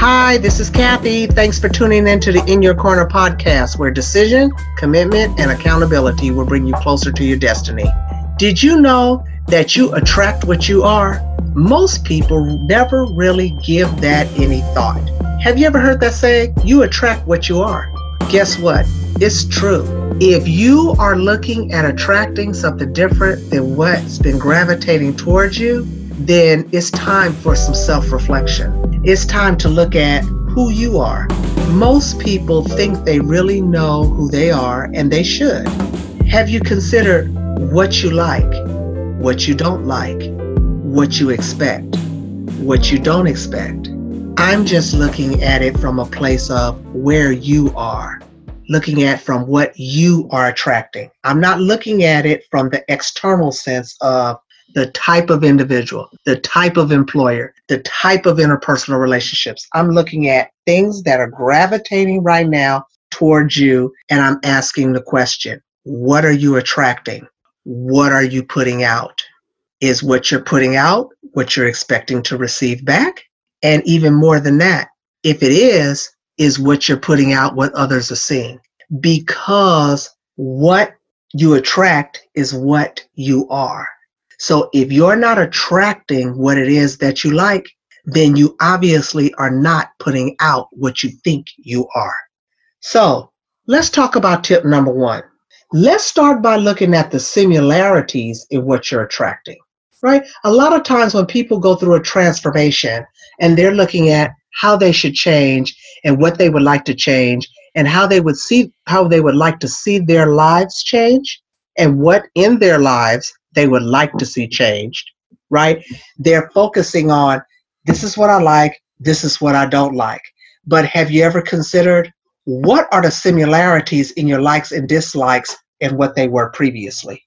Hi, this is Kathy. Thanks for tuning in to the In Your Corner podcast, where decision, commitment, and accountability will bring you closer to your destiny. Did you know that you attract what you are? Most people never really give that any thought. Have you ever heard that saying? You attract what you are. Guess what? It's true. If you are looking at attracting something different than what's been gravitating towards you, then it's time for some self reflection. It's time to look at who you are. Most people think they really know who they are, and they should. Have you considered what you like, what you don't like, what you expect, what you don't expect? I'm just looking at it from a place of where you are, looking at from what you are attracting. I'm not looking at it from the external sense of the type of individual, the type of employer, the type of interpersonal relationships. I'm looking at things that are gravitating right now towards you, and I'm asking the question what are you attracting? What are you putting out? Is what you're putting out what you're expecting to receive back? And even more than that, if it is, is what you're putting out what others are seeing. Because what you attract is what you are. So if you're not attracting what it is that you like, then you obviously are not putting out what you think you are. So let's talk about tip number one. Let's start by looking at the similarities in what you're attracting, right? A lot of times when people go through a transformation and they're looking at how they should change and what they would like to change and how they would see how they would like to see their lives change and what in their lives they would like to see changed, right? They're focusing on this is what I like, this is what I don't like. But have you ever considered what are the similarities in your likes and dislikes and what they were previously?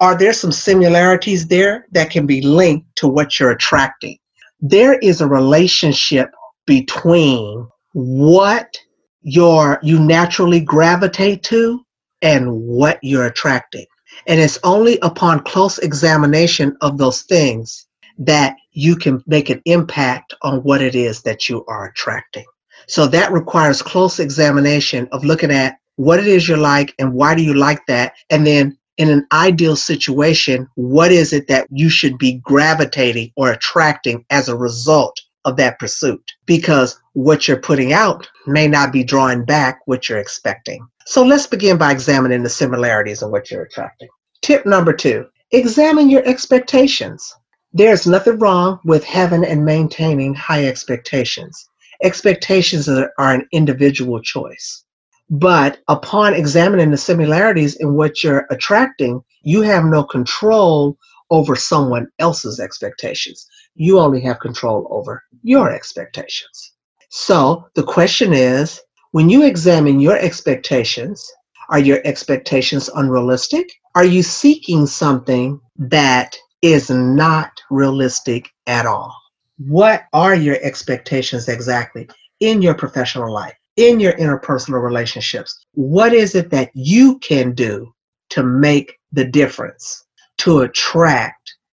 Are there some similarities there that can be linked to what you're attracting? There is a relationship between what your you naturally gravitate to and what you're attracting. And it's only upon close examination of those things that you can make an impact on what it is that you are attracting. So that requires close examination of looking at what it is you like and why do you like that. And then in an ideal situation, what is it that you should be gravitating or attracting as a result of that pursuit? Because what you're putting out may not be drawing back what you're expecting. So let's begin by examining the similarities in what you're attracting. Tip number two examine your expectations. There's nothing wrong with having and maintaining high expectations. Expectations are, an individual choice. But upon examining the similarities in what you're attracting, you have no control over someone else's expectations. You only have control over your expectations. So the question is when you examine your expectations, are your expectations unrealistic? Are you seeking something that is not realistic at all? What are your expectations exactly in your professional life, in your interpersonal relationships? What is it that you can do to make the difference, to attract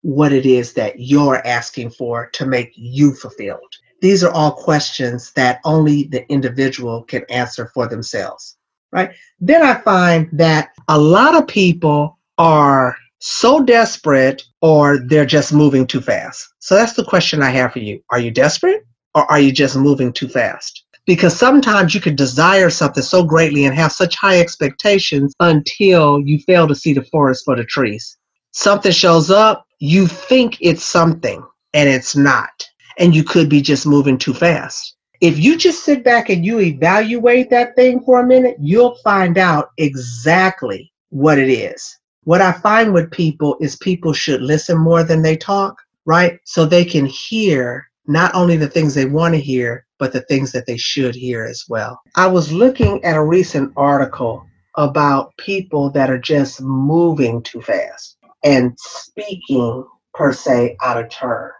what it is that you're asking for to make you fulfilled? These are all questions that only the individual can answer for themselves, right? Then I find that a lot of people are so desperate or they're just moving too fast. So that's the question I have for you. Are you desperate or are you just moving too fast? Because sometimes you could desire something so greatly and have such high expectations until you fail to see the forest for the trees. Something shows up, you think it's something, and it's not and you could be just moving too fast. If you just sit back and you evaluate that thing for a minute, you'll find out exactly what it is. What I find with people is people should listen more than they talk, right? So they can hear not only the things they want to hear, but the things that they should hear as well. I was looking at a recent article about people that are just moving too fast and speaking per se out of turn,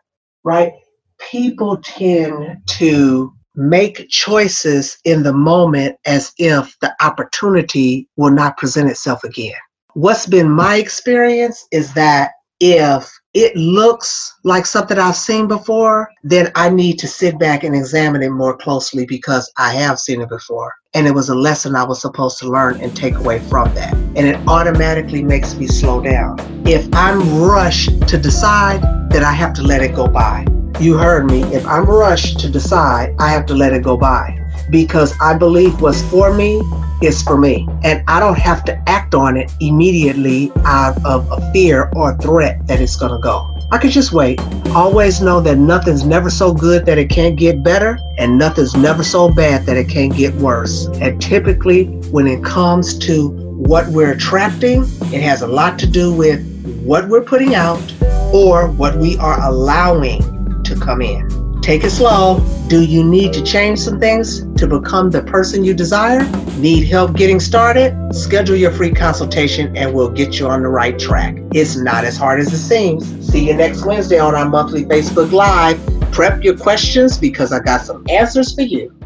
right? people tend to make choices in the moment as if the opportunity will not present itself again. What's been my experience is that if it looks like something I've seen before, then I need to sit back and examine it more closely because I have seen it before. And it was a lesson I was supposed to learn and take away from that. And it automatically makes me slow down. If I'm rushed to decide, then I have to let it go by. You heard me. If I'm rushed to decide, I have to let it go by because I believe what's for me is for me. And I don't have to act on it immediately out of a fear or threat that it's going to go. I could just wait. Always know that nothing's never so good that it can't get better, and nothing's never so bad that it can't get worse. And typically, when it comes to what we're attracting, it has a lot to do with what we're putting out or what we are allowing to come in. Take it slow. Do you need to change some things to become the person you desire? Need help getting started? Schedule your free consultation and we'll get you on the right track. It's not as hard as it seems. See you next Wednesday on our monthly Facebook Live. Prep your questions because I got some answers for you.